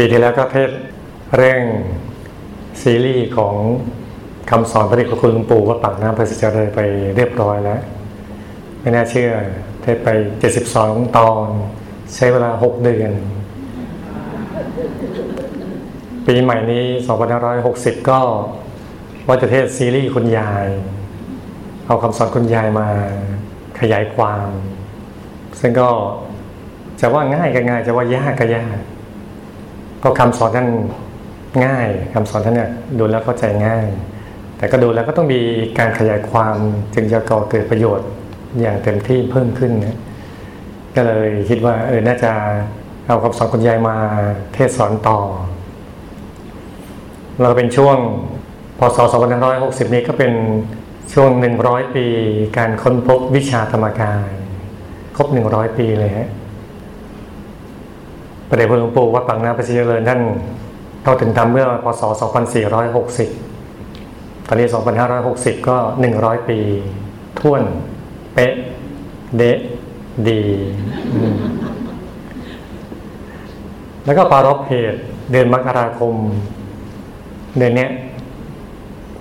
ปีที่แล้วก็เทศเรื่องซีรีส์ของคำสอนพระเดชพระคุณหลวงปู่ว่าปากน้ำพระสิจเลยไปเรียบร้อยแล้ว ไม่น่าเชื่อเทศไป 72 ตอน ใช้เวลา 6 เดือน ปีใหม่นี้ 2560 ก็ว่าจะเทศซีรีส์คุณยาย เอาคำสอนคุณยายมาขยายความ ซึ่งก็จะว่าง่ายก็ง่ายจะว่ายากก็ยาก ก็คำสอนท่านง่ายคำสอนท่านเนี่ยดูแล้วเข้าใจง่าย แต่ก็ดูแล้วก็ต้องมีการขยายความจึงจะก่อเกิดประโยชน์อย่างเต็มที่เพิ่มขึ้นเนี่ยก็เลยคิดว่าเออน่าจะเอาคำสอนคุณยายมาเทศสอนต่อ เราเป็นช่วงพศ2560 นี้ก็เป็นช่วง 100 ปี การค้นพบวิชาธรรมกาย ครบ 100 ปีเลยฮะ ระเดชพระหลวงปู่วัดปังน้ำประสิทธิเจริญท่านเข้าถึงธรรมเมื่อพศ 2460 ตอนนี้ 2560 ก็ 100 ปีท่วน เป๊ะ เดะดี แล้วก็ปารบเหตุเดือนมกราคม เดือนนี้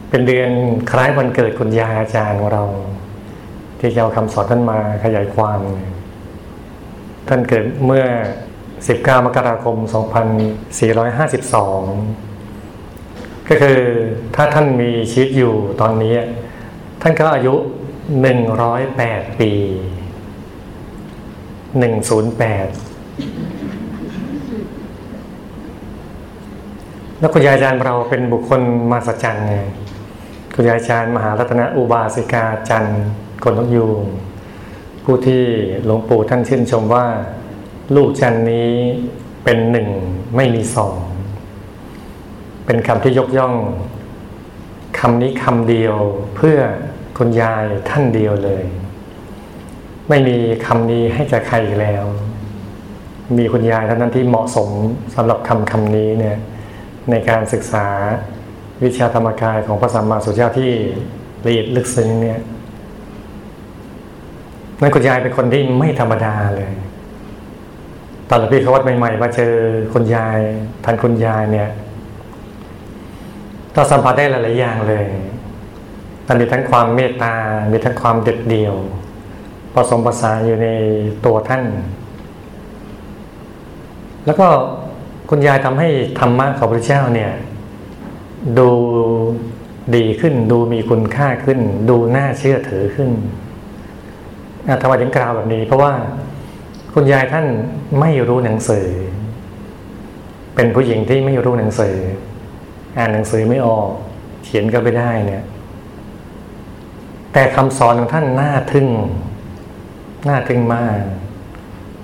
เป็นเดือนคล้ายวันเกิดคุณยายอาจารย์ของเรา ที่จะเอาคำสอนท่านมาขยายความ ท่านเกิดเมื่อ 19 มกราคม 2452 ก็คือถ้าท่านมีชีวิตอยู่ตอนนี้ ท่านก็อายุ 108 ปี 108 แล้วคุณยายอาจารย์เราเป็นบุคคลมาสัจจันไงคุณยายอาจารย์มหารัตนอุบาสิกาจันทร์คนนกยูงผู้ที่หลวงปู่ท่านชื่นชมว่า ลูกจันนี้เป็นหนึ่งไม่มีสอง เป็นคำที่ยกย่องคำนี้คำเดียวเพื่อคุณยายท่านเดียวเลย ไม่มีคำนี้ให้จะใครอีกแล้ว มีคุณยายเท่านั้นที่เหมาะสมสำหรับคำคำนี้เนี่ยในการศึกษาวิชาธรรมกายของพระสัมมาสัมพุทธเจ้าที่ละเอียดลึกซึ้งเนี่ยนั่นคุณยายเป็นคนที่ไม่ธรรมดาเลย ตอนหลวงพี่เขาวัดใหม่ๆมาเจอคุณยายทันคุณยายเนี่ยเราสัมผัสได้หลายๆอย่างเลยมันมีทั้งความเมตตา มีทั้งความเด็ดเดี่ยว ผสมผสานอยู่ในตัวท่าน แล้วก็คุณยายทำให้ธรรมะของพระเจ้าเนี่ย ดูดีขึ้น ดูมีคุณค่าขึ้น ดูน่าเชื่อถือขึ้นทำไมถึงกล่าวแบบนี้ เพราะว่า คุณยายท่านไม่รู้หนังสือ เป็นผู้หญิงที่ไม่รู้หนังสือ อ่านหนังสือไม่ออก เขียนก็ไม่ได้เนี่ย แต่คำสอนของท่านน่าทึ่ง น่าทึ่งมาก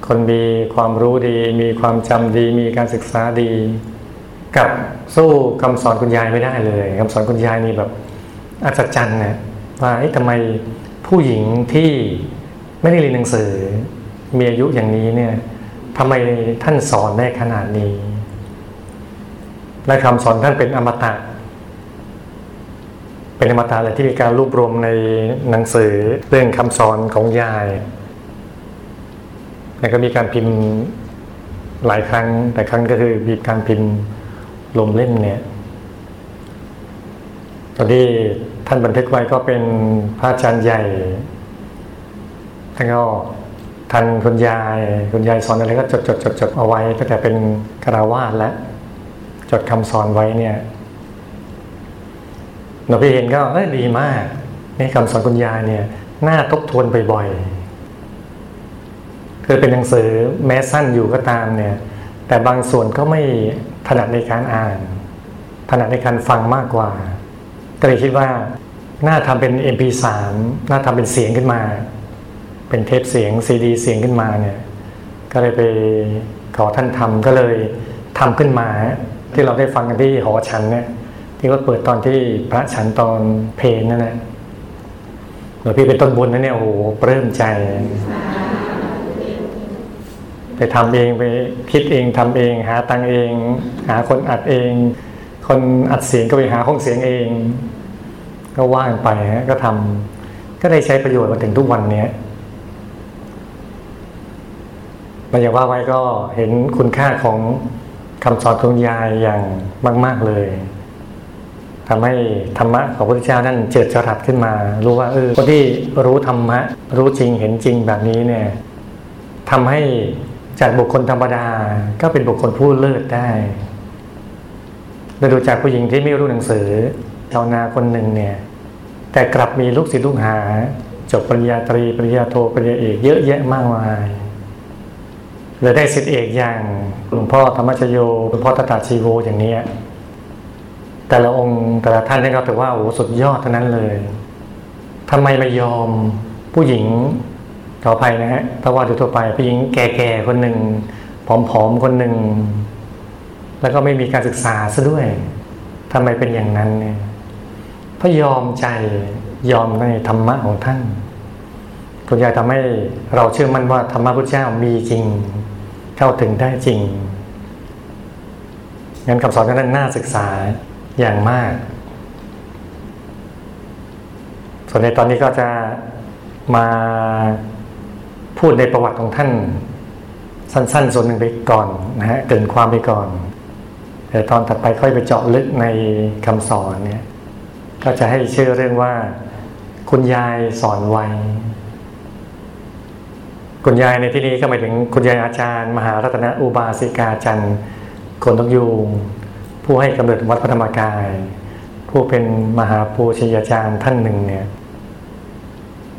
คนมีความรู้ดี มีความจำดี มีการศึกษาดี กับสู้คำสอนคุณยายไม่ได้เลยคำสอนคุณยายนี่แบบอัศจรรย์นะว่าทำไมผู้หญิงที่ไม่ได้เรียนหนังสือ มีอายุอย่างนี้เนี่ยทำไมท่านสอนได้ขนาดนี้ และคำสอนท่านเป็นอมตะ เป็นอมตะเลยที่มีการรวบรวมในหนังสือเรื่องคำสอนของยายแล้วก็มีการพิมพ์หลายครั้ง แต่ครั้งก็คือมีการพิมพ์รวมเล่มเนี่ยตอนที่ท่านบันทึกไว้ก็เป็นพระอาจารย์ใหญ่ท่านก็ ทันคุณยายคุณยายสอนอะไรก็จดจดจดจดเอาไว้ตั้งแต่เป็นกระวาดแล้วจดคำสอนไว้เนี่ยหนูพี่เห็นก็เออดีมากนี่คำสอนคุณยายเนี่ยน่าทบทวนบ่อยๆคือเป็นหนังสือแม้สั้นอยู่ก็ตามเนี่ย แต่บางส่วนก็ไม่ถนัดในการอ่าน ถนัดในการฟังมากกว่า ก็เลยคิดว่าน่าทำเป็น MP3 น่าทำเป็นเสียงขึ้นมา เป็นเทปเสียงซีดีเสียงขึ้นมาเนี่ย ก็เลยไปขอท่านทำก็เลยทำขึ้นมา ที่เราได้ฟังกันที่หอฉันเนี่ยที่ก็เปิดตอนที่พระฉันตอนเพลนนั่นแหละหลวงพี่เป็นต้นบุญนะเนี่ยโอ้โหปลื้มใจ ไปทำเองไปคิดเองทำเอง หาตังเอง หาคนอัดเอง คนอัดเสียงก็ไปหาห้องเสียงเอง ก็ว่างไปฮะก็ทำก็ได้ใช้ประโยชน์มาถึงทุกวันเนี้ย มันอย่างว่าไว้ก็เห็นคุณค่าของคำสอนของยายอย่างมาก ๆเลยทำให้ธรรมะของพระพุทธเจ้านั่นเจิดจรัสขึ้นมา รู้ว่าเออคนที่รู้ธรรมะ รู้จริงเห็นจริงแบบนี้เนี่ยทำให้จากบุคคลธรรมดาก็เป็นบุคคลผู้เลิศได้เราดูจากผู้หญิงที่ไม่รู้หนังสือชาวนาคนหนึ่งเนี่ย แต่กลับมีลูกศิษย์ลูกหา จบปริญญาตรีปริญญาโทปริญญาเอกเยอะแยะมากมาย เลยได้สิทธิเอกอย่างหลวงพ่อธรรมชโยหลวงพ่อตถาชีโวอย่างนี้แต่ละองค์แต่ละท่านนี่ก็ถือว่าโอ้สุดยอดทั้งนั้นเลยทำไมไม่ยอมผู้หญิงขออภัยนะฮะถ้าว่าทั่วไปผู้หญิงแก่ๆคนหนึ่งผอมๆคนหนึ่งแล้วก็ไม่มีการศึกษาซะด้วยทำไมเป็นอย่างนั้นเนี่ยเพราะยอมใจยอมในธรรมะของท่านคุณยายทำให้เราเชื่อมั่นว่าธรรมะพุทธเจ้ามีจริง เข้าถึงได้จริง งั้นคำสอนนั้นน่าศึกษาอย่างมาก ส่วนในตอนนี้ก็จะมาพูดในประวัติของท่าน สั้น ๆ ส่วนหนึ่งไปก่อนนะฮะเกินความไปก่อนแต่ตอนถัดไปค่อยไปเจาะลึกในคำสอนเนี่ย ก็จะให้ชื่อเรื่องว่า คุณยายสอนไว้ คุณยายในที่นี้ก็หมายถึงคุณยายอาจารย์ มหารัตนอุบาสิกาจันทร์คนตกยูงผู้ให้กำเนิดวัดพระธรรมกาย ผู้เป็นมหาปูชยาจารย์ท่านหนึ่งเนี่ย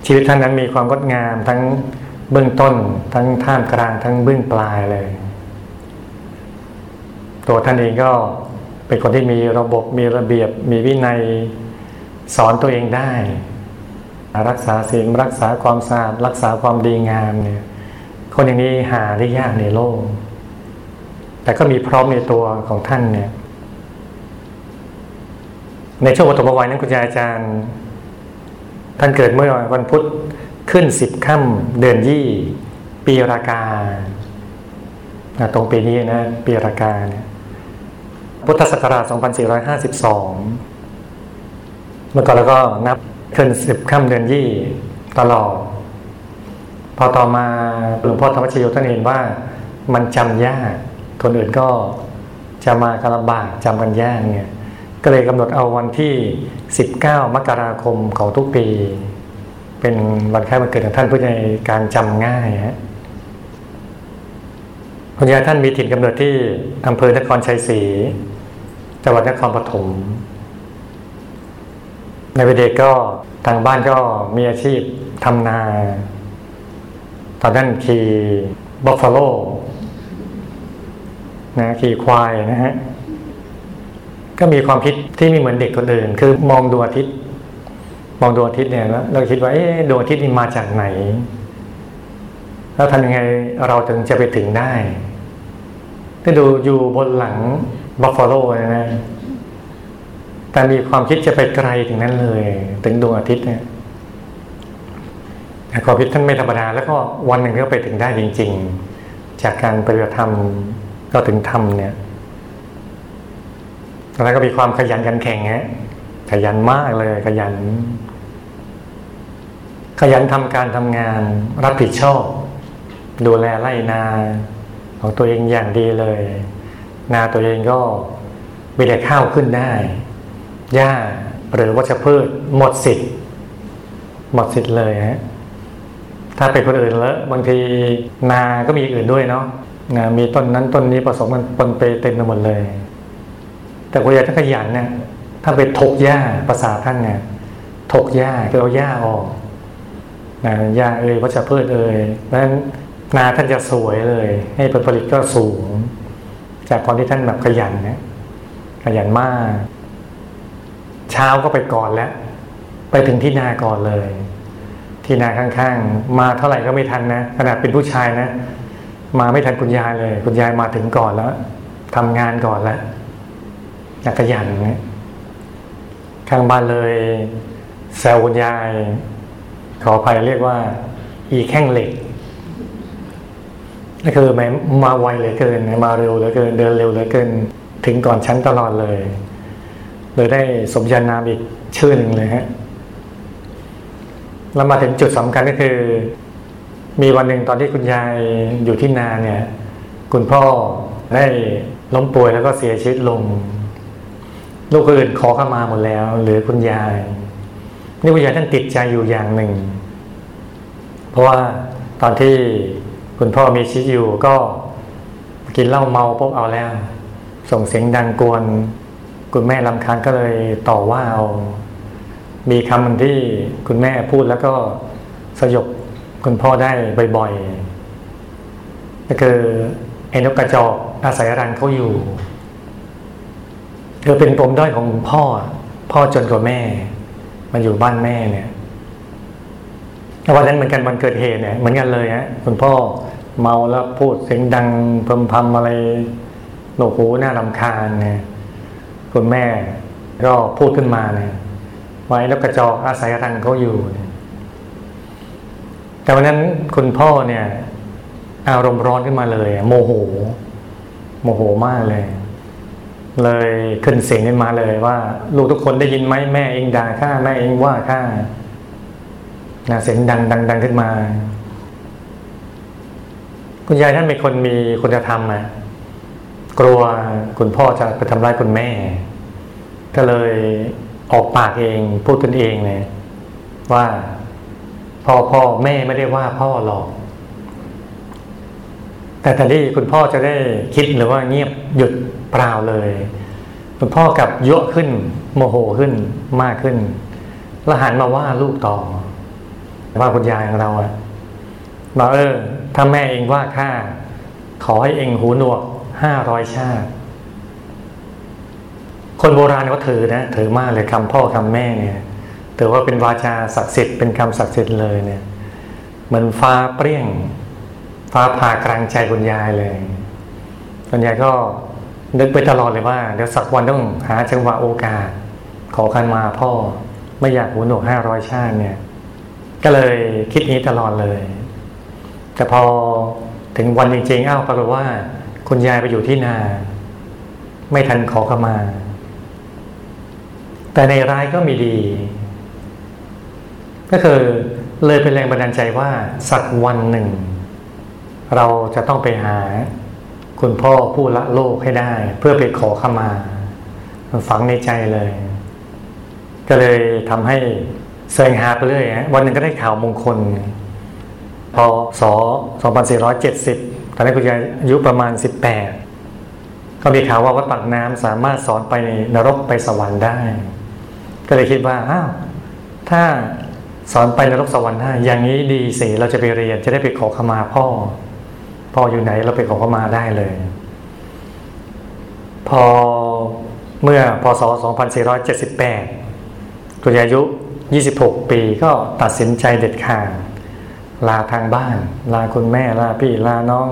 ชีวิตท่านนั้นมีความงดงามทั้งเบื้องต้น ทั้งท่ามกลางทั้งเบื้องปลายเลย ตัวท่านเองก็เป็นคนที่มีระบบมีระเบียบมีวินัยสอนตัวเองได้ รักษาศีลรักษาความสะอาดรักษาความดีงามเนี่ยคนอย่างนี้หาได้ยากในโลก แต่ก็มีพร้อมในตัวของท่านเนี่ย ในช่วงปฐมวัยนั้นคุณยายอาจารย์ ท่านเกิดเมื่อวันพุธขึ้นสิบค่ำเดือนยี่ปีรากาตรงปีนี้นะ ปีรากาเนี่ยพุทธศักราช 2452 เมื่อก่อนแล้วก็นับ ขึ้นสิบค่ำเดือนยี่ตลอด พอต่อมาหลวงพ่อธรรมชโยท่านเห็นว่ามันจำยาก คนอื่นก็จะมากระบากจำกันยากเนี่ยก็เลยกำหนดเอาวันที่ 19 มกราคมของทุกปี เป็นวันคล้ายวันเกิดของท่านเพื่อในการจำง่ายฮะคุณยายท่านมีถิ่นกำเนิดที่อำเภอนครชัยศรีจังหวัดนครปฐม ในวัยเด็กก็ทางบ้านก็มีอาชีพทำนา ตอนนั้นขี่บัฟฟาโลนะขี่ควายนะฮะ ก็มีความคิดที่ไม่เหมือนเด็กคนอื่น คือมองดวงอาทิตย์ มองดวงอาทิตย์เนี่ยแล้วเราคิดว่าเอ๊ะดวงอาทิตย์นี่มาจากไหน แล้วทำยังไงเราถึงจะไปถึงได้ถ้าดูอยู่บนหลังบัฟฟาโลนะ แต่มีความคิดจะไปไกลถึงนั้นเลย ถึงดวงอาทิตย์เนี่ยความคิดท่านไม่ธรรมดา แล้วก็วันหนึ่งก็ไปถึงได้จริง ๆ จากการปฏิบัติธรรมก็ถึงธรรมเนี่ยแล้วก็มีความขยันกันแข่งฮะขยันมากเลย ขยัน ขยันทำการทำงาน รับผิดชอบ ดูแลไร่นา ของตัวเองอย่างดีเลย นาตัวเองก็มีแต่ข้าวขึ้นได้ หญ้าหรือวัชพืช หมดสิทธิ์หมดสิทธิ์เลยฮะถ้าเป็นคนอื่นแล้วบางทีนาก็มีอื่นด้วยเนาะมีต้นนั้นต้นนี้ผสมกันปนเปเต็มไปหมดเลย แต่คุณยายท่านขยันเนี่ยถ้าไปถกหญ้าภาษาท่านเนี่ยถกหญ้าคือเอาหญ้าออกนะหญ้าเอ่ยวัชพืชเอ่ยเพราะฉะนั้นนาท่านจะสวยเลย ให้ผลผลิตก็สูง จากความที่ท่านแบบขยันเนี่ยขยันมาก เช้าก็ไปก่อนแล้ว ไปถึงที่นาก่อนเลย ที่นาข้างๆ มาเท่าไหร่ก็ไม่ทันนะขนาดเป็นผู้ชายนะ มาไม่ทันคุณยายเลย คุณยายมาถึงก่อนแล้วทำงานก่อนแล้วจักรยานเนี่ยข้างบ้านเลยแซวคุณยาย ขออภัยเรียกว่า อีแข้งเหล็กนั่นคือมามาไวเหลือเกินมาเร็วเหลือเกิน เดินเร็วเหลือเกิน ถึงก่อนชั้นตลอดเลย เลยได้สมญานามอีกชื่อหนึ่งเลยฮะแล้วมาถึงจุดสำคัญก็คือ มีวันหนึ่งตอนที่คุณยายอยู่ที่นาเนี่ย คุณพ่อได้ล้มป่วยแล้วก็เสียชีวิตลง ลูกอื่นขอเข้ามาหมดแล้ว หรือคุณยาย นี่คุณยายท่านติดใจอยู่อย่างหนึ่ง เพราะว่าตอนที่คุณพ่อมีชีวิตอยู่ก็กินเหล้าเมาพวกเอาแล้ว ส่งเสียงดังกวน คุณแม่ลำคาญก็เลยต่อว่าเอา มีคำหนึ่งที่คุณแม่พูดแล้วก็สยบคุณพ่อได้บ่อยๆ ก็คือไอ้นกกระจอกอาศัยรังเขาอยู่คือเป็นปมด้อยของพ่อ พ่อจนกว่าแม่ มันอยู่บ้านแม่เนี่ยวันนั้นเหมือนกันวันเกิดเหตุเนี่ยเหมือนกันเลยฮะคุณพ่อเมาแล้วพูดเสียงดังพมพำอะไรโหนกหูหน้าลำคาญเนี่ย คุณแม่ก็พูดขึ้นมาเนี่ยไว้แล้วกระจอกอาศัยรังเขาอยู่ แต่วันนั้นคุณพ่อเนี่ย อารมณ์ร้อนขึ้นมาเลย โมโห โมโหมากเลย เลยขึ้นเสียงขึ้นมาเลยว่า ลูกทุกคนได้ยินไหมแม่เองด่าข้าแม่เองว่าข้าเสียงดังดังดังขึ้นมา คุณยายท่านเป็นคนมีคุณธรรมนะ กลัวคุณพ่อจะไปทำร้ายคุณแม่ ก็เลยออกปากเองพูดตนเองเลยว่าพ่อพ่อแม่ไม่ได้ว่าพ่อหรอก แต่แทนที่คุณพ่อจะได้คิดหรือว่าเงียบหยุดเปล่าเลย คุณพ่อกลับเยอะขึ้น โมโหขึ้นมากขึ้น แล้วหันมาว่าลูกต่อ ว่าคุณยายของเราอะบอกเออถ้าแม่เองว่าข้าขอให้เองหูหนวก ห้าร้อยชาติ คนโบราณเขาถือนะถือมากเลยคำพ่อคำแม่เนี่ยถือว่าเป็นวาจาศักดิ์สิทธิ์เป็นคำศักดิ์สิทธิ์เลยเนี่ย เหมือนฟ้าเปรี้ยง ฟ้าผ่ากลางใจคุณยายเลยคุณยายก็นึกไปตลอดเลยว่า เดี๋ยวสักวันต้องหาจังหวะโอกาส ขอคันมาพ่อไม่อยากหูหนวกห้าร้อยชาติเนี่ย ก็เลยคิดนี้ตลอดเลย แต่พอถึงวันจริงๆอ้าวปรากฏว่า คุณยายไปอยู่ที่นา ไม่ทันขอขมา แต่ในร้ายก็มีดี ก็คือเลยเป็นแรงบันดาลใจว่า สักวันหนึ่ง เราจะต้องไปหา คุณพ่อผู้ละโลกให้ได้ เพื่อไปขอขมา ฝังในใจเลย ก็เลยทำให้เสงหาไปเรื่อยวันหนึ่งก็ได้ข่าวมงคลพอศ2470 อนนั้นคุณยายอายุประมาณ 18 ก็มีข่าวว่าวัดปากน้ำสามารถสอนไปในนรกไปสวรรค์ได้ ก็เลยคิดว่าอ้าวถ้าสอนไปนรกสวรรค์ได้อย่างนี้ดีสิเราจะไปเรียนจะได้ไปขอขมาพ่อ พ่ออยู่ไหนเราไปขอขมาได้เลย พอเมื่อพศ 2478คุณยายอายุ 26 ปีก็ตัดสินใจเด็ดขาด ลาทางบ้าน ลาคุณแม่ลาพี่ลาน้อง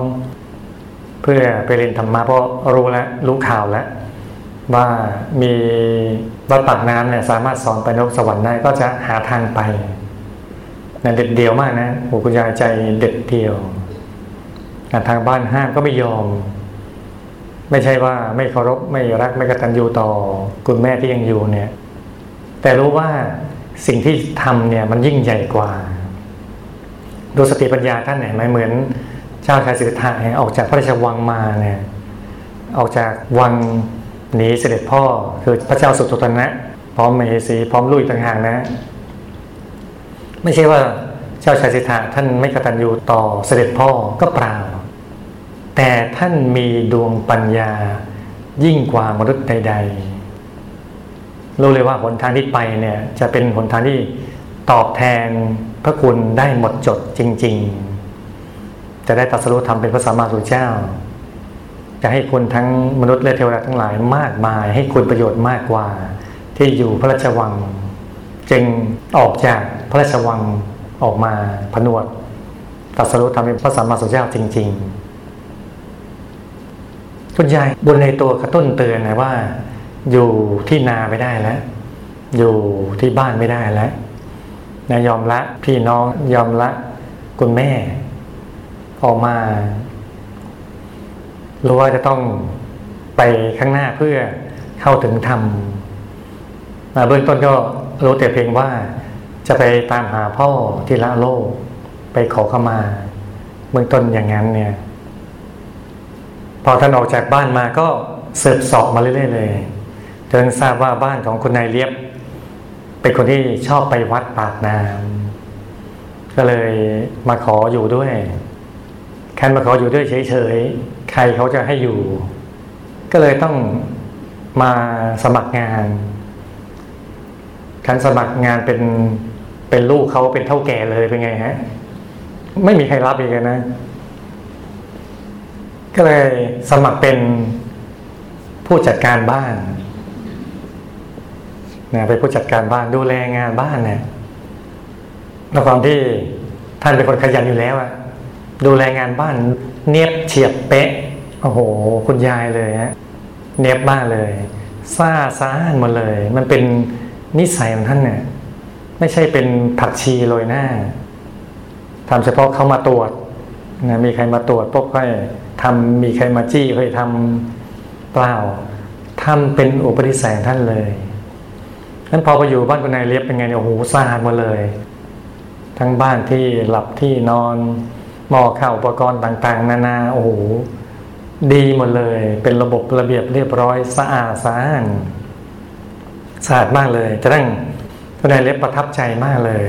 เพื่อไปเรียนธรรมะเพราะรู้แล้วรู้ข่าวแล้วว่ามีวัดปากน้ำเนี่ยสามารถสอนไปนกสวรรค์ได้ก็จะหาทางไปนั่นเด็ดเดียวมากนะโอ้คุณยายใจเด็ดเดียวทางบ้านห้ามก็ไม่ยอม ไม่ใช่ว่าไม่เคารพไม่รักไม่กตัญญูต่อคุณแม่ที่ยังอยู่เนี่ย แต่รู้ว่าสิ่งที่ทำเนี่ยมันยิ่งใหญ่กว่า ดูสติปัญญาท่านเห็นไหมเหมือนเจ้าชายสิทธัตถะออกจากพระราชวังมาเนี่ยออกจากวังหนีเสด็จพ่อคือพระเจ้าสุโธนะ พร้อมมเหสีพร้อมลุยต่างหากนะ ไม่ใช่ว่าเจ้าชายสิทธัตถะท่านไม่กตัญญูต่อเสด็จพ่อก็เปล่า แต่ท่านมีดวงปัญญายิ่งกว่ามนุษย์ใด ๆ รู้เลยว่าหนทางที่ไปเนี่ยจะเป็นหนทางที่ตอบแทน พระคุณได้หมดจดจริง ๆ จะได้ตรัสรู้ธรรมเป็นพระสัมมาสัมพุทธเจ้า จะให้คุณทั้งมนุษย์และเทวดาทั้งหลายมากมาย ให้คุณประโยชน์มากกว่า ที่อยู่พระราชวัง จึงออกจากพระราชวังออกมาผนวดตรัสรู้ธรรมเป็นพระสัมมาสัมพุทธเจ้าจริง ๆ คุณยายบนในตัวกระตุ้นเตือนนะว่า อยู่ที่นาไม่ได้แล้ว อยู่ที่บ้านไม่ได้แล้ว นะยอมละพี่น้องยอมละคุณแม่ ออกมารู้ว่าจะต้องไปข้างหน้าเพื่อเข้าถึงธรรมเบื้องต้นก็รู้แต่เพียงว่าจะไปตามหาพ่อที่ละโลก ไปขอเข้ามา เบื้องต้นอย่างนั้นเนี่ย พอท่านออกจากบ้านมาก็เสิร์ฟสอบมาเรื่อยๆเลยจนทราบว่าบ้านของคุณนายเลียบ เป็นคนที่ชอบไปวัดปากน้ำก็เลยมาขออยู่ด้วยแค่มาขออยู่ด้วยเฉยๆ ใครเขาจะให้อยู่ ก็เลยต้องมาสมัครงานการสมัครงานเป็นเป็นลูกเขาเป็นเท่าแก่เลยเป็นไงฮะ ไม่มีใครรับอีกนะ ก็เลยสมัครเป็นผู้จัดการบ้าน นะเป็นผู้จัดการบ้านดูแลงานบ้านเนี่ยด้วยความที่ท่านเป็นคนขยันอยู่แล้วอะดูแลงานบ้าน เนียบเฉียบเป๊ะโอ้โห คุณยายเลยฮะเนียบบ้านเลยซ่าซ่านหมดเลย มันเป็นนิสัยของท่านเนี่ยไม่ใช่เป็นผักชีโรยหน้าทำเฉพาะเขามาตรวจนะมีใครมาตรวจปุ๊บค่อยทำมีใครมาจี้ค่อยทำเปล่าทำเป็นอุปนิสัยท่านเลย นั้นพอไปอยู่บ้านคุณนายเลียบเป็นไงเนี่ยโอ้โหสะอาดหมดเลย ทั้งบ้านที่หลับที่นอนหม้อข้าวอุปกรณ์ต่าง ๆ นานาโอ้โหดีหมดเลย เป็นระบบระเบียบเรียบร้อยสะอาดสะอาดสะอาดมากเลยจะตั้งคุณนายเลียบประทับใจมากเลย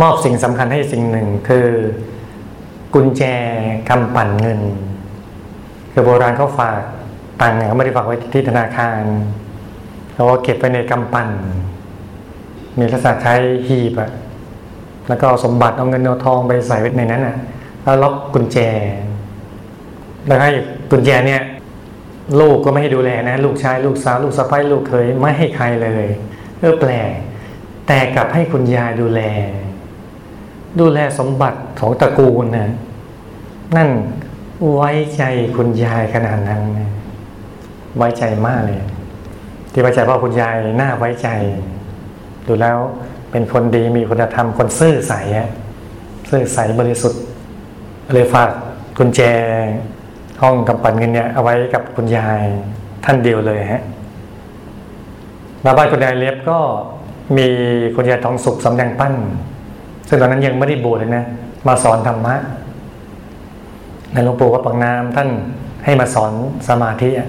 มอบสิ่งสำคัญให้สิ่งหนึ่งคือกุญแจกำปั่นเงิน คือโบราณเขาฝากตังค์เขาไม่ได้ฝากไว้ที่ธนาคาร เราก็เก็บไปในกำปั่นมีลักษณะใช้หีบอะแล้วก็สมบัติเอาเงินเอาทองไปใส่ไว้ในนั้นอะแล้วล็อกกุญแจ แล้วให้กุญแจเนี่ยลูกก็ไม่ให้ดูแลนะ ลูกชายลูกสาวลูกสะใภ้ลูกเคยไม่ให้ใครเลยเออแปลกแต่กลับให้คุณยายดูแล ดูแลสมบัติของตระกูลนะนั่นไว้ใจคุณยายขนาดนั้นนะไว้ใจมากเลย ที่ไว้ใจเพราะคุณยายน่าไว้ใจ ดูแล้วเป็นคนดีมีคุณธรรมคนซื่อใสซื่อใสบริสุทธิ์เลยฝากกุญแจห้องกำปั่นเงินเนี่ยเอาไว้กับคุณยายท่านเดียวเลยฮะมาบ้านคุณยายเล็บก็มีคุณยายทองสุขสำแดงปั้น ซึ่งตอนนั้นยังไม่ได้บวชเลยนะ มาสอนธรรมะในหลวงปู่วัดปังน้ำท่านให้มาสอนสมาธิอะ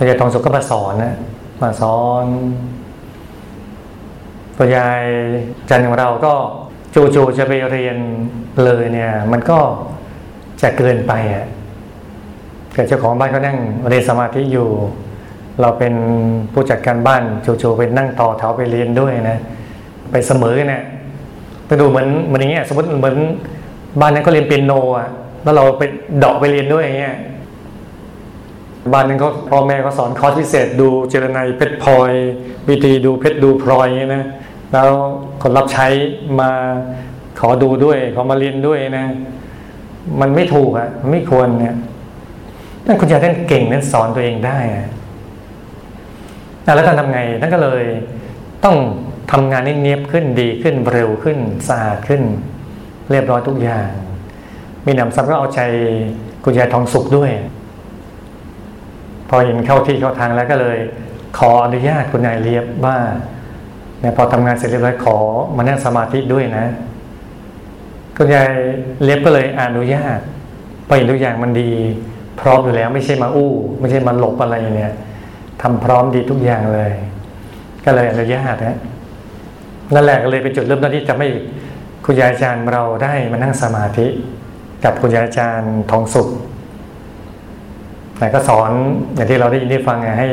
คุณยายทองสุขก็มาสอนนะมาสอนคุณยายจันของเราก็จู่ๆจะไปเรียนเลยเนี่ย มันก็จะเกินไปอะเกิดเจ้าของบ้านก็นั่งเรียนสมาธิอยู่ เราเป็นผู้จัดการบ้านจู่ๆไปนั่งต่อแถวไปเรียนด้วยนะไปเสมอเนี่ยไปดูเหมือนเหมือนอย่างเงี้ยสมมติเหมือนบ้านนั้นก็เรียนเปียโนอะแล้วเราไปเดาะไปเรียนด้วยอย่างเงี้ย บ้านนั้นเขาพ่อแม่เขาสอนคอร์สพิเศษดูเจรไนเพชรพลอย วิธีดูเพชรดูพลอยนะแล้วคนรับใช้มาขอดูด้วยขอมาเรียนด้วยนะ มันไม่ถูกอะมันไม่ควรเนี่ยนั่นคุณยายท่านเก่งนั้นสอนตัวเองได้อะแล้วท่านทำไงท่านก็เลย ต้องทำงานนี้เนียบขึ้นดีขึ้นเร็วขึ้นสะอาดขึ้น เรียบร้อยทุกอย่าง มีหนำซ้ำก็เอาใจคุณยายทองสุขด้วย พอเห็นเข้าที่เข้าทางแล้วก็เลย ขออนุญาตคุณยายเรียบว่าเนี่ยพอทำงานเสร็จเรียบร้อยขอมานั่งสมาธิด้วยนะ คุณยายเรียบก็เลยอนุญาตพอเห็นทุกอย่างมันดี พร้อมอยู่แล้วไม่ใช่มาอู้ ไม่ใช่มาหลบอะไรเนี่ยทำพร้อมดีทุกอย่างเลย ก็เลยอนุญาตนะนั่นแหละก็เลยเป็นจุดเริ่มต้นที่จะไม่คุณยายอาจารย์เราได้มานั่งสมาธิ กับคุณยายอาจารย์ทองสุข แต่ก็สอนอย่างที่เราได้ยินได้ฟังให้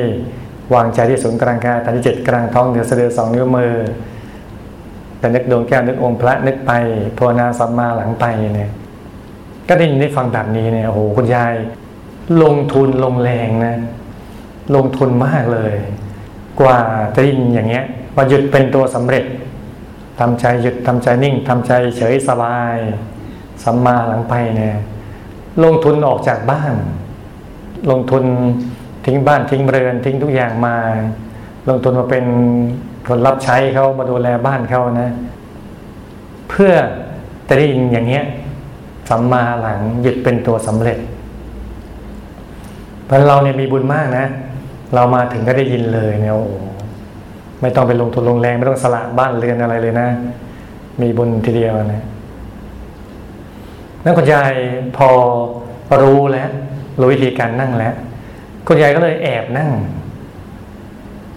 วางใจที่ศูนย์กลางกายฐานที่เจ็ดกลางท้องเหนือสะดือสองนิ้วมือแต่นึกดวงแก้วนึกองค์พระนึกไปภาวนาสัมมาหลังไปเนี่ยก็ได้ยินได้ฟังแบบนี้เนี่ยโอ้โหคุณยาย ลงทุนลงแรงนะ ลงทุนมากเลย กว่าจะยินอย่างเงี้ยว่าหยุดเป็นตัวสำเร็จทำใจหยุดทำใจนิ่งทำใจเฉยสบายสัมมาหลังไปเนี่ยลงทุนออกจากบ้าน ลงทุนทิ้งบ้านทิ้งเรือนทิ้งทุกอย่างมา ลงทุนมาเป็นคนรับใช้เขามาดูแลบ้านเขานะ เพื่อจะได้ยินอย่างเงี้ยสัมมาหลังหยุดเป็นตัวสำเร็จเพราะเราเนี่ยมีบุญมากนะ เรามาถึงก็ได้ยินเลยเนี่ยโอ้ไม่ต้องไปลงทุนลงแรงไม่ต้องสละบ้านเรือนอะไรเลยนะ มีบุญทีเดียวนะนั่นคุณยายพอรู้แล้ว รู้วิธีการนั่งแล้ว คุณยายก็เลยแอบนั่ง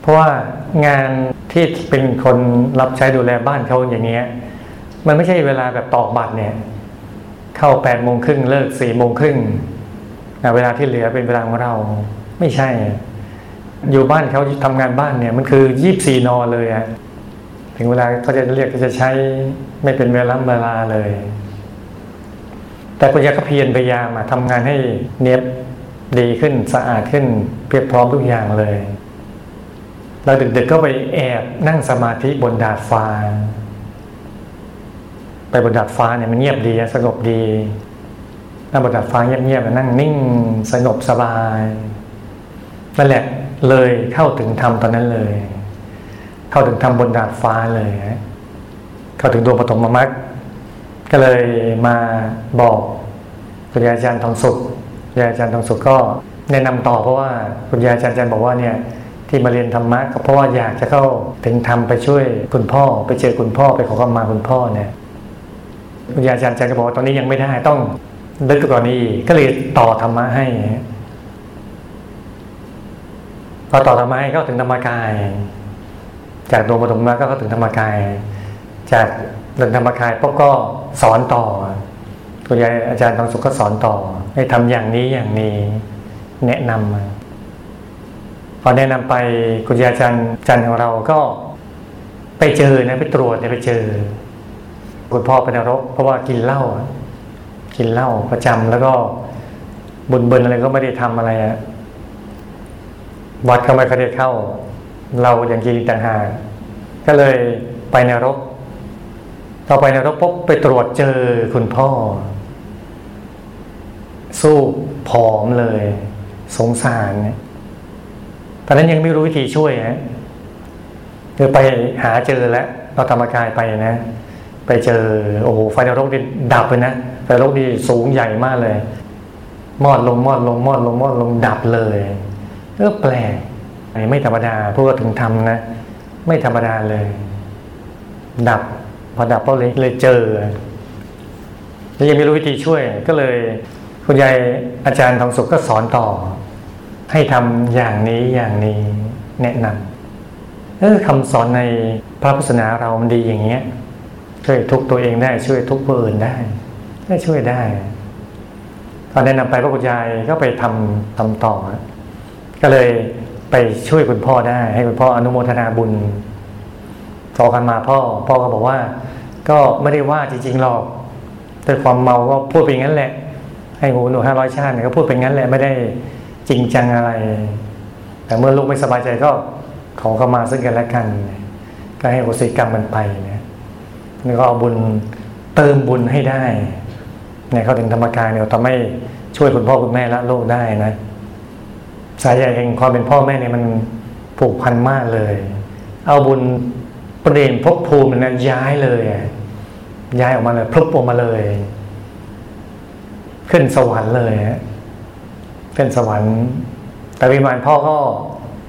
เพราะว่างานที่เป็นคนรับใช้ดูแลบ้านเขาอย่างเงี้ย มันไม่ใช่เวลาแบบตอกบัตรเนี่ย เข้าแปดโมงครึ่งเลิกสี่โมงครึ่งเวลาที่เหลือเป็นเวลาของเรา ไม่ใช่ อยู่บ้านเขาทำงานบ้านเนี่ย มันคือยี่บสี่นอเลยอะถึงเวลาเขาจะเรียกเขาจะใช้ไม่เป็นเวลาเวลาเลย แต่คุณยายก็เพียรพยายามทำงานให้เนียบดีขึ้นสะอาดขึ้นเพียบพร้อมทุกอย่างเลยเราดึกๆก็ไปแอบนั่งสมาธิบนดาดฟ้า ไปบนดาดฟ้าเนี่ยมันเงียบดีสงบดีนั่งบนดาดฟ้าเงียบๆนั่งนิ่งสงบสบายนั่นแหละเลยเข้าถึงธรรมตอนนั้นเลย เข้าถึงธรรมบนดาดฟ้าเลย เข้าถึงดวงปฐมมรรค ก็เลยมาบอกคุณยายอาจารย์ทองสุขคุณยายอาจารย์ทองสุขก็แนะนำต่อเพราะว่าคุณยายอาจารย์บอกว่าเนี่ยที่มาเรียนธรรมะก็เพราะว่าอยากจะเข้าถึงธรรมไปช่วยคุณพ่อ ไปเจอคุณพ่อไปขอขมาคุณพ่อเนี่ยคุณยายอาจารย์ก็บอกว่าตอนนี้ยังไม่ได้ต้องลึกกว่านี้ก็เลยต่อธรรมะให้พอต่อธรรมะให้ก็ถึงธรรมกาย จากดวงปฐมมาก็เข้าถึงธรรมกาย จาก เรื่องธรรมกายปุ๊บก็สอนต่อคุณยายอาจารย์ทองสุขก็สอนต่อ ให้ทำอย่างนี้อย่างนี้แนะนำมาพอแนะนำไปคุณยายอาจารย์จันของเราก็ไปเจอนะไปตรวจเนี่ยไปเจอคุณพ่อเป็นนรก เพราะว่ากินเหล้ากินเหล้าประจำแล้วก็บุญเบินอะไรก็ไม่ได้ทำอะไรอะวัดก็ไม่เคยได้เข้า เราอย่างกินต่างหากก็เลยไปนรก ต่อไปนรกปุ๊บไปตรวจเจอคุณพ่อ สู้ผอมเลย สงสารเนี่ยตอนนั้นยังไม่รู้วิธีช่วยนะคือไปหาเจอแล้วเราธรรมกายไปนะ ไปเจอ โอ้โหไฟนรกนี่ดับเลยนะไฟนรกนี่สูงใหญ่มากเลย มอดลงมอดลงมอดลงมอดลงดับเลยเออแปลกไม่ธรรมดาพูดถึงทำนะ ไม่ธรรมดาเลย ดับ อดับก็เลยเลยเจอแล้วยังไม่รู้วิธีช่วยก็เลย คุณยายอาจารย์ทองสุขก็สอนต่อ ให้ทำอย่างนี้อย่างนี้แนะนำเออคำสอนในพระพุทธศาสนาเรามันดีอย่างเงี้ยช่วยทุกตัวเองได้ช่วยทุกผู้อื่นได้ก็ช่วยได้ตอนแนะนำไปพระคุณยายก็ไปทำทำต่อ ก็เลยไปช่วยคุณพ่อได้ ให้คุณพ่ออนุโมทนาบุญ ต่อกันมาพ่อ พ่อก็บอกว่า ก็ไม่ได้ว่าจริงๆหรอกแต่ความเมาก็พูดไปงั้นแหละให้หูหนูห้าร้อยชาติก็พูดไปงั้นแหละไม่ได้จริงจังอะไร แต่เมื่อลูกไม่สบายใจก็ขอเข้ามาซึ่งกันและกัน ก็ให้โอสิกรรมมันไปนี่ยแล้วก็เอาบุญเติมบุญให้ได้เนี่ยเขาถึงธรรมกายเนี่ยทำให้ช่วยคุณพ่อคุณแม่ละโลกได้นะสายใหญ่แห่งความเป็นพ่อแม่เนี่ยมันผูกพันมากเลย เอาบุญ ประเด็นพภูมิมันย้ายเลย ย้ายออกมาเลยพลุบออกมาเลย ขึ้นสวรรค์เลยเป็นสวรรค์ แต่วิมานพ่อก็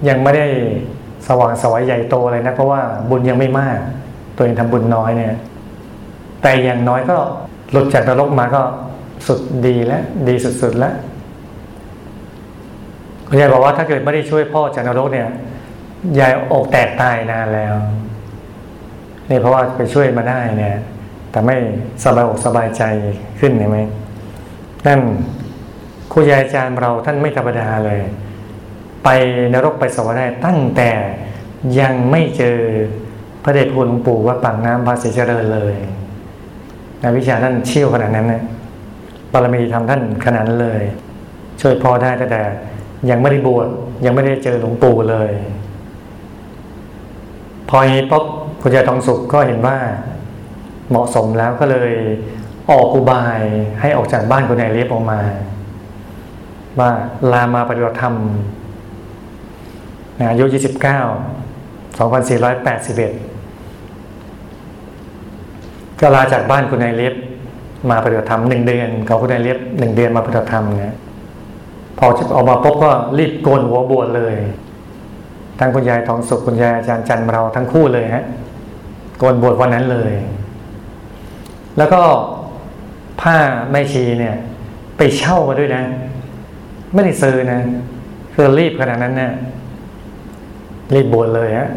ยังไม่ได้สว่างสวยใหญ่โตเลยนะ เพราะว่าบุญยังไม่มาก ตัวเองทำบุญน้อยเนี่ย แต่อย่างน้อยก็หลุดจากนรกมาก็สุดดีแล้วดีสุดๆแล้วคุณยายบอกว่าถ้าเกิดไม่ได้ช่วยพ่อจากนรกเนี่ยยายอกแตกตายนานแล้ว นี่เพราะว่าไปช่วยมาได้เนี่ยแต่ไม่สบายอกสบายใจขึ้นเห็นไหมนั่นครูยายอาจารย์เราท่านไม่ธรรมดาเลย ไปนรกไปสวรรค์ได้ตั้งแต่ยังไม่เจอพระเดชคุณหลวงปู่ว่าปากน้ำภาษีเจริญเลยนวิชาท่านเชี่ยวขนาดนั้นนะบารมีทำท่านขนาดนั้นเลย ช่วยพ่อได้แต่ยังไม่ได้บวชยังไม่ได้เจอหลวงปู่เลย พอนี้ป๊บ คุณยายทองสุขก็เห็นว่าเหมาะสมแล้วก็เลยออกอุบายให้ออกจากบ้านคุณนายเลียบออกมา ว่าลามาปฏิบัติธรรมอายุ 29 2481 ก็ลาจากบ้านคุณนายเล็บมาปฏิบัติธรรมหนึ่งเดือนเขาคุณนายเล็บหนึ่งเดือนมาปฏิบัติธรรมเนี่ยพอออกมาพบก็รีบโกนหัวบวชเลย ทั้งคุณยายทองสุขคุณยายอาจารย์จันเราทั้งคู่เลยฮะ โกนบวชวันนั้นเลย แล้วก็ผ้าแม่ชีเนี่ยไปไปเช่ามาด้วยนะ ไม่ได้ซื้อนะคือรีบขนาดนั้นเนะี่ยรีบบวชเลยฮะ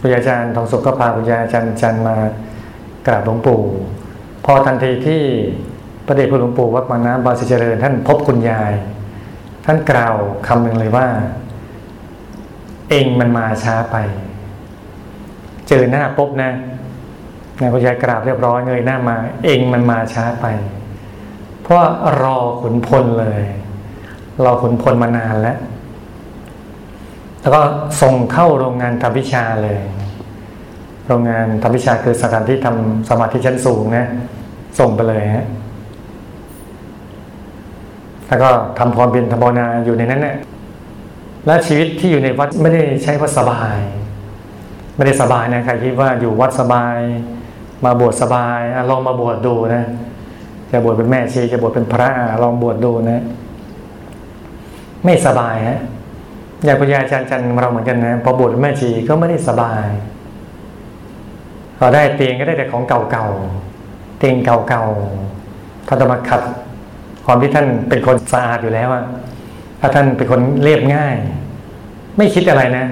คุณยายอาจารย์ทองสุขก็พาคุณยายอาจารย์จันมากราบหลวงปู่ พอทันทีที่พระเดชพระหลวงปู่วัดมาน้ำบาสิเจริญ ท่านพบคุณยาย ท่านกล่าวคำหนึ่งเลยว่า เองมันมาช้าไป เจอหน้าปุ๊บนะนายคุณยากราบเรียบร้อยเงยหน้ามา เองมันมาช้าไป เพราะรอขุนพลเลยรอขุนพลมานานแล้ว แล้วก็ส่งเข้าโรงงานทำวิชาเลย โรงงานทำวิชาคือสถานที่ทำสมาธิชั้นสูงนะส่งไปเลยฮะแล้วก็ทำความเพียรทำภาวนาอยู่ในนั้นเนี่ยและชีวิตที่อยู่ในวัดไม่ได้ใช้ว่าสบาย ไม่ได้สบายนะใครคิดว่าอยู่วัดสบาย มาบวชสบายอลองมาบวชดูนะจะบวชเป็นแม่ชีจะบวชเป็นพระลองบวชดูนะ ไม่สบายฮะอย่างคุณยายอาจารย์จันเราเหมือนกันนะพอบวชเป็นแม่ชีก็ไม่ได้สบายเราได้เตียงก็ได้แต่ของเก่าๆเตียงเก่าๆท่านจะมาขัด ความที่ท่านเป็นคนสะอาดอยู่แล้วอะถ้าท่านเป็นคนเรียบง่าย ไม่คิดอะไรนะ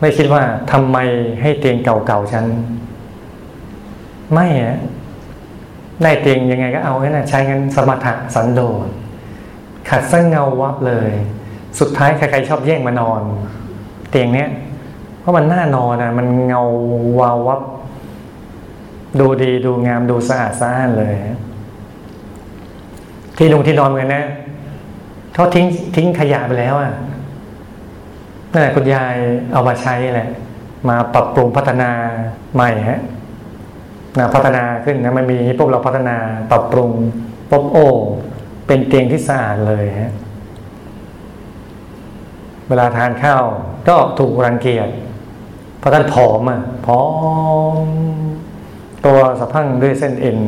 ไม่คิดว่าทำไมให้เตียงเก่าๆฉัน ไม่อะได้เตียงยังไงก็เอาแค่นั้นใช้กันสมถะสันโดษขัดสั้งเงาวับเลย สุดท้ายใครๆชอบแย่งมานอน เตียงเนี้ยเพราะมันน่านอนนะมันเงาวาววับ ดูดีดูงามดูสะอาดสะอ้านเลย ที่ลงที่นอนเหมือนนะเขาทิ้งทิ้งขยะไปแล้วอะ นั่นแหละคุณยายเอามาใช้แหละ มาปรับปรุงพัฒนาใหม่ฮะนะพัฒนาขึ้นนะมันมีพวกเราพัฒนาปรับปรุงปบโอ เป็นเตียงที่สะอาดเลยฮะเวลาทานข้าวก็ถูกรังเกียจเพราะท่านผอมอะผอมตัวสะพังด้วยเส้นเอ็น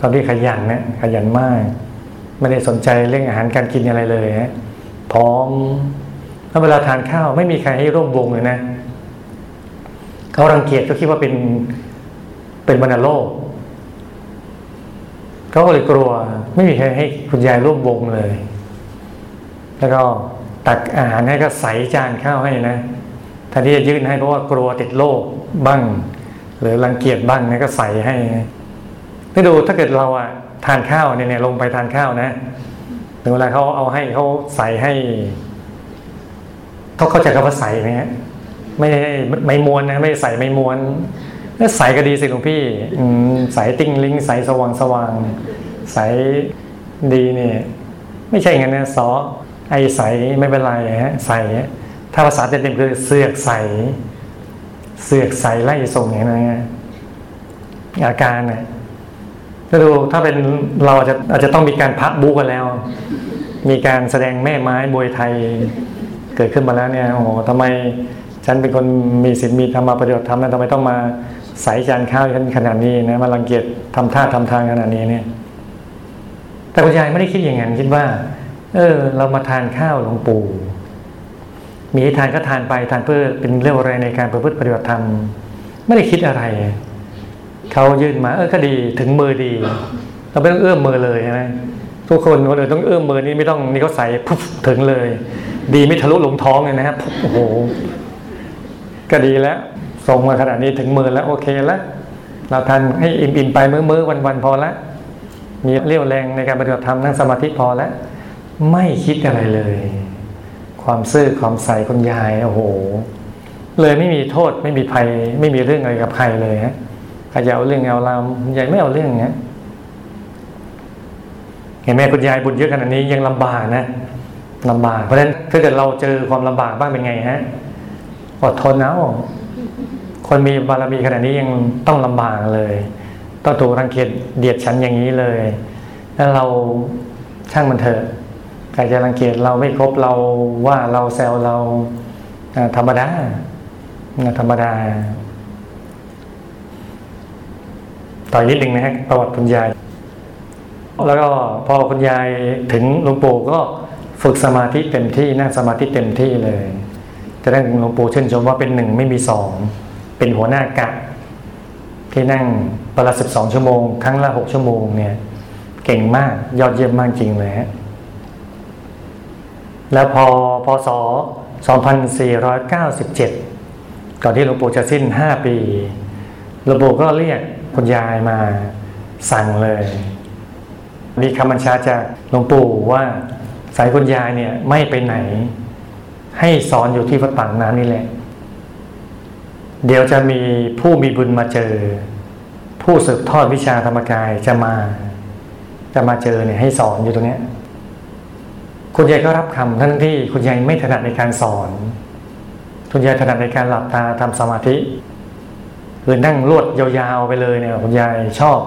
ก็ที่ขยันเนี่ยขยันมาก ไม่ได้สนใจเรื่องอาหารการกินอะไรเลยฮะพร้อม แล้วเวลาทานข้าวไม่มีใครให้ร่วมวงเลยนะเขารังเกียจก็คิดว่าเป็นเป็นบรรโลกเขาก็เลยกลัว ไม่มีใครให้คุณยายร่วมวงเลย แล้วก็ตักอาหารให้ก็ใส่จานข้าวให้นะแทนที่จะยื่นให้เพราะว่ากลัวติดโรคบ้าง หรือรังเกียจบ้างนะก็ใส่ให้ไม่ดูถ้าเกิดเราอะทานข้าวเนี่ยลงไปทานข้าวนะถึงเวลาเขาเอาให้เขาใส่ให้ เขาเข้าใจคำว่าใสไหมฮะไม่ไม่มวนนะไม่ใส่ไม่มวนใสก็ดีสิหลวงพี่ใสติ้งลิงใสสว่างสว่างใสดีเนี่ยไม่ใช่งั้นนะซอไอใสไม่เป็นไรฮะใสถ้าภาษาเต็มๆคือเสือกใส เสือกใสไล่ส่งอย่างนั้นอาการเนี่ยก็ดูถ้าเป็นเราอาจจะอาจจะต้องมีการพักบุกันแล้ว มีการแสดงแม่ไม้บวยไทย เกิดขึ้นมาแล้วเนี่ยโอ้โหทำไมฉันเป็นคนมีศีลมีธรรมปฏิบัติธรรมนะทำไมต้องมาใส่จานข้าวฉันขนาดนี้นะมาลังเกียจทำท่าทำทางขนาดนี้เนี่ย แต่คุณยายไม่ได้คิดอย่างนั้นคิดว่า เออ เรามาทานข้าวหลวงปู่มีทานก็ทานไปทานเพื่อเป็นเรื่องอะไรในการประพฤติปฏิบัติธรรมไม่ได้คิดอะไรเขายื่นมา เออก็ดีถึงมือดี เราไม่ต้องเอื้อมมือเลยใช่ไหมทุกคนคนอื่นต้องเอื้อมมือนี่ไม่ต้องนี่เขาใส่ปุ๊บถึงเลย ดีไม่ทะลุลงท้องเลยนะครับโอ้โหก็ดีแล้วส่งมาขนาดนี้ถึงมือแล้วโอเคแล้วเราทานให้อิ่มๆไปมื้อมือวันวันพอแล้วมีเรี่ยวแรงในการปฏิบัติธรรมนั่งสมาธิพอแล้วไม่คิดอะไรเลย ความซื่อความใส่คนยายโอ้โห เลยไม่มีโทษไม่มีภัย ไม่มีเรื่องอะไรกับใครเลยฮะใครจะเอาเรื่องเอาราวยายไม่เอาเรื่องเงี้ยเห็นไหมคุณยายบุญเยอะขนาดนี้ยังลำบากนะ ลำบาก เพราะฉะนั้นถ้าเกิดเราเจอความลำบากบ้างเป็นไงฮะอดทนนะคนมีบารมีขนาดนี้ยังต้องลำบากเลย ต้องถูกรังเกียจเดียดฉันอย่างนี้เลยแล้วเราช่างมันเถอะใครจะรังเกียจเราไม่ครบเราว่าเราแซวเราธรรมดาธรรมดาต่อนิดหนึ่งนะฮะประวัติคุณยาย แล้วก็พอคุณยายถึงหลวงปู่ก็ ฝึกสมาธิเต็มที่นั่งสมาธิเต็มที่เลยจะได้หลวงปู่ชื่นชมว่าเป็นหนึ่งไม่มีสองเป็นหัวหน้ากะที่นั่งประมาสิบสองชั่วโมง ครั้งละหกชั่วโมงเนี่ย เก่งมากยอดเยี่ยมมากจริงเลยฮะแล้วพอพศ2497 ก่อนที่หลวงปู่จะสิ้น 5 ปีหลวงปู่ก็เรียกคุณยายมาสั่งเลย มีคำบัญชาจากหลวงปู่ว่าายคุณยายเนี่ยไม่ไปไหน ให้สอนอยู่ที่วัดปากน้ำนี่แหละ เดี๋ยวจะมีผู้มีบุญมาเจอ ผู้สืบทอดวิชาธรรมกายจะมา จะมาเจอเนี่ยให้สอนอยู่ตรงเนี้ยคุณยายก็รับคำทั้งที่คุณยายไม่ถนัดในการสอน คุณยายถนัดในการหลับตาทำสมาธิคือนั่งรวดยาวๆไปเลยเนี่ยคุณยายชอบ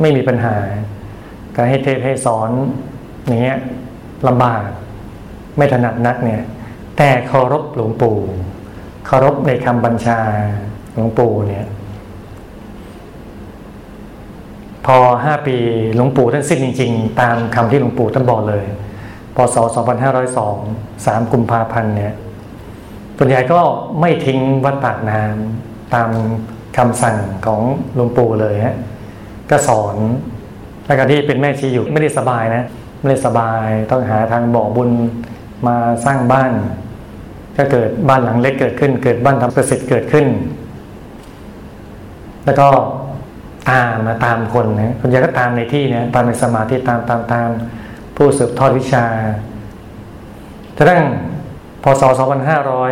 ไม่มีปัญหา การให้เทศให้สอนอย่างเงี้ย ลำบาก ไม่ถนัดนักเนี่ย แต่เคารพหลวงปู่เคารพในคำบัญชาหลวงปู่เนี่ย พอห้าปีหลวงปู่ท่านสิ้นจริง ๆ ตามคำที่หลวงปู่ท่านบอกเลยพศ2502 3กุมภาพันธ์เนี่ยคุณยายก็ไม่ทิ้งวัดปากน้ำตามคำสั่งของหลวงปู่เลยฮะก็สอนแล้วก็ที่เป็นแม่ชีอยู่ไม่ได้สบายนะ ไม่ได้สบายต้องหาทางบอกบุญมาสร้างบ้าน ก็เกิดบ้านหลังเล็กเกิดขึ้น เกิดบ้านทำประสิทธิ์เกิดขึ้น แล้วก็ตามมาตามคนนะคุณยาก็ตามในที่เนี่ยตามในสมาธิตามตามตามผู้สืบทอดวิชากระทั่งพศ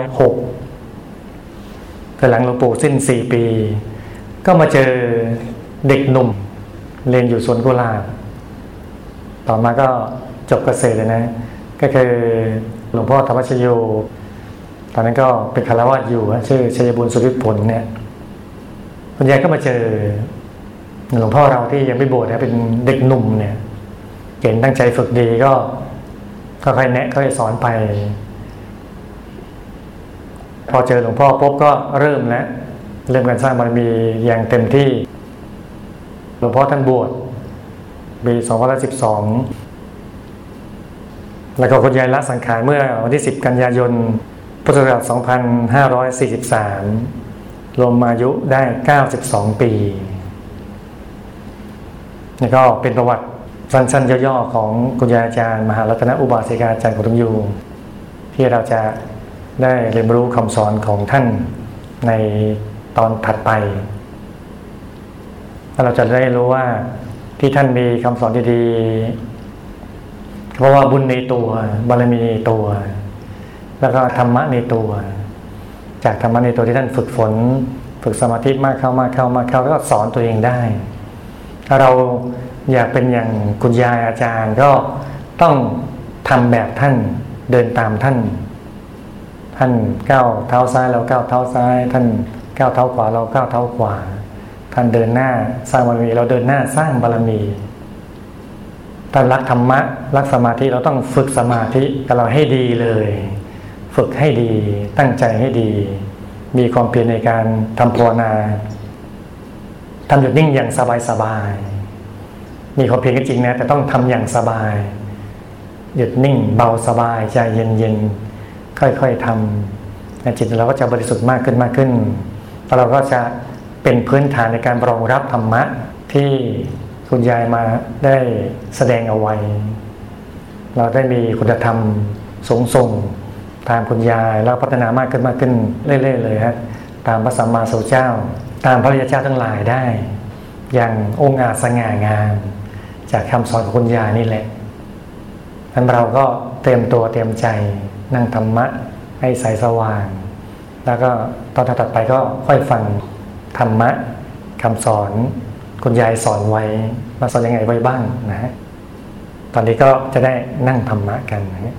2506แต่หลังหลวงปู่สิ้น 4 ปี ก็มาเจอเด็กหนุ่มเรียนอยู่สวนกุหลาบ ต่อมาก็จบเกษตรเลยนะ ก็คือหลวงพ่อธรรมชโย ตอนนั้นก็เป็นคารวะอยู่ชื่อชัยบุญสุริผลเนี่ยคุณยายก็มาเจอหลวงพ่อเราที่ยังไม่บวชนะเป็นเด็กหนุ่มเนี่ยเก่งตั้งใจฝึกดีก็ค่อยแนะค่อยสอนไป พอเจอหลวงพ่อปุ๊บก็เริ่มแล้วเริ่มการสร้างบารมีอย่างเต็มที่ หลวงพ่อท่านบวช ปี2512 แล้วก็คุณยายละสังขารเมื่อวันที่ 10 กันยายน พุทธศักราช 2543 รวมอายุได้ 92 ปีนี่ก็เป็นประวัติสั้นๆย่อๆของคุณยายอาจารย์ มหารัตนอุบาสิกาอาจารย์กุตมยูที่เราจะได้เรียนรู้คำสอนของท่านในตอนถัดไปเราจะได้รู้ว่า ที่ท่านมีคำสอนดีๆ เพราะว่าบุญในตัวบารมีในตัว แล้วก็ธรรมะในตัว จากธรรมะในตัวที่ท่านฝึกฝน ฝึกสมาธิมากเข้ามากเข้ามากเข้าก็สอนตัวเองได้ ถ้าเราอยากเป็นอย่างคุณยายอาจารย์ก็ต้องทำแบบท่านเดินตามท่าน ท่านก้าวเท้าซ้ายเราก้าวเท้าซ้าย ท่านก้าวเท้าขวาเราก้าวเท้าขวา ท่านเดินหน้าสร้างบารมี เราเดินหน้าสร้างบารมีท่านรักธรรมะรักสมาธิเราต้องฝึกสมาธิกับเราให้ดีเลย ฝึกให้ดีตั้งใจให้ดี มีความเพียรในการทำภาวนาทำหยุดนิ่งอย่างสบายๆมีความเพียรก็จริงนะแต่ต้องทำอย่างสบาย หยุดนิ่งเบาสบายใจเย็นๆค่อยๆทำจิตเราก็จะบริสุทธิ์มากขึ้นมากขึ้นแล้วเราก็จะ เป็นพื้นฐานในการรองรับธรรมะที่คุณยายมาได้แสดงเอาไว้ เราได้มีคุณธรรมสูงส่งตามคุณยายแล้วพัฒนามากขึ้นมากขึ้นเรื่อยๆเลยฮะตามพระสัมมาสัมพุทธเจ้า ตามพระริยเจ้าทั้งหลายได้ อย่างองค์อาจสง่างามจากคำสอนของคุณยายนี่แหละนั้นเราก็เตรียมตัวเตรียมใจนั่งธรรมะให้ใสสว่าง แล้วก็ตอนถัดไปก็ค่อยฟัง ธรรมะคำสอน คุณยายสอนไว้มาสอนยังไงไว้บ้างนะฮะตอนนี้ก็จะได้นั่งธรรมะกันนะ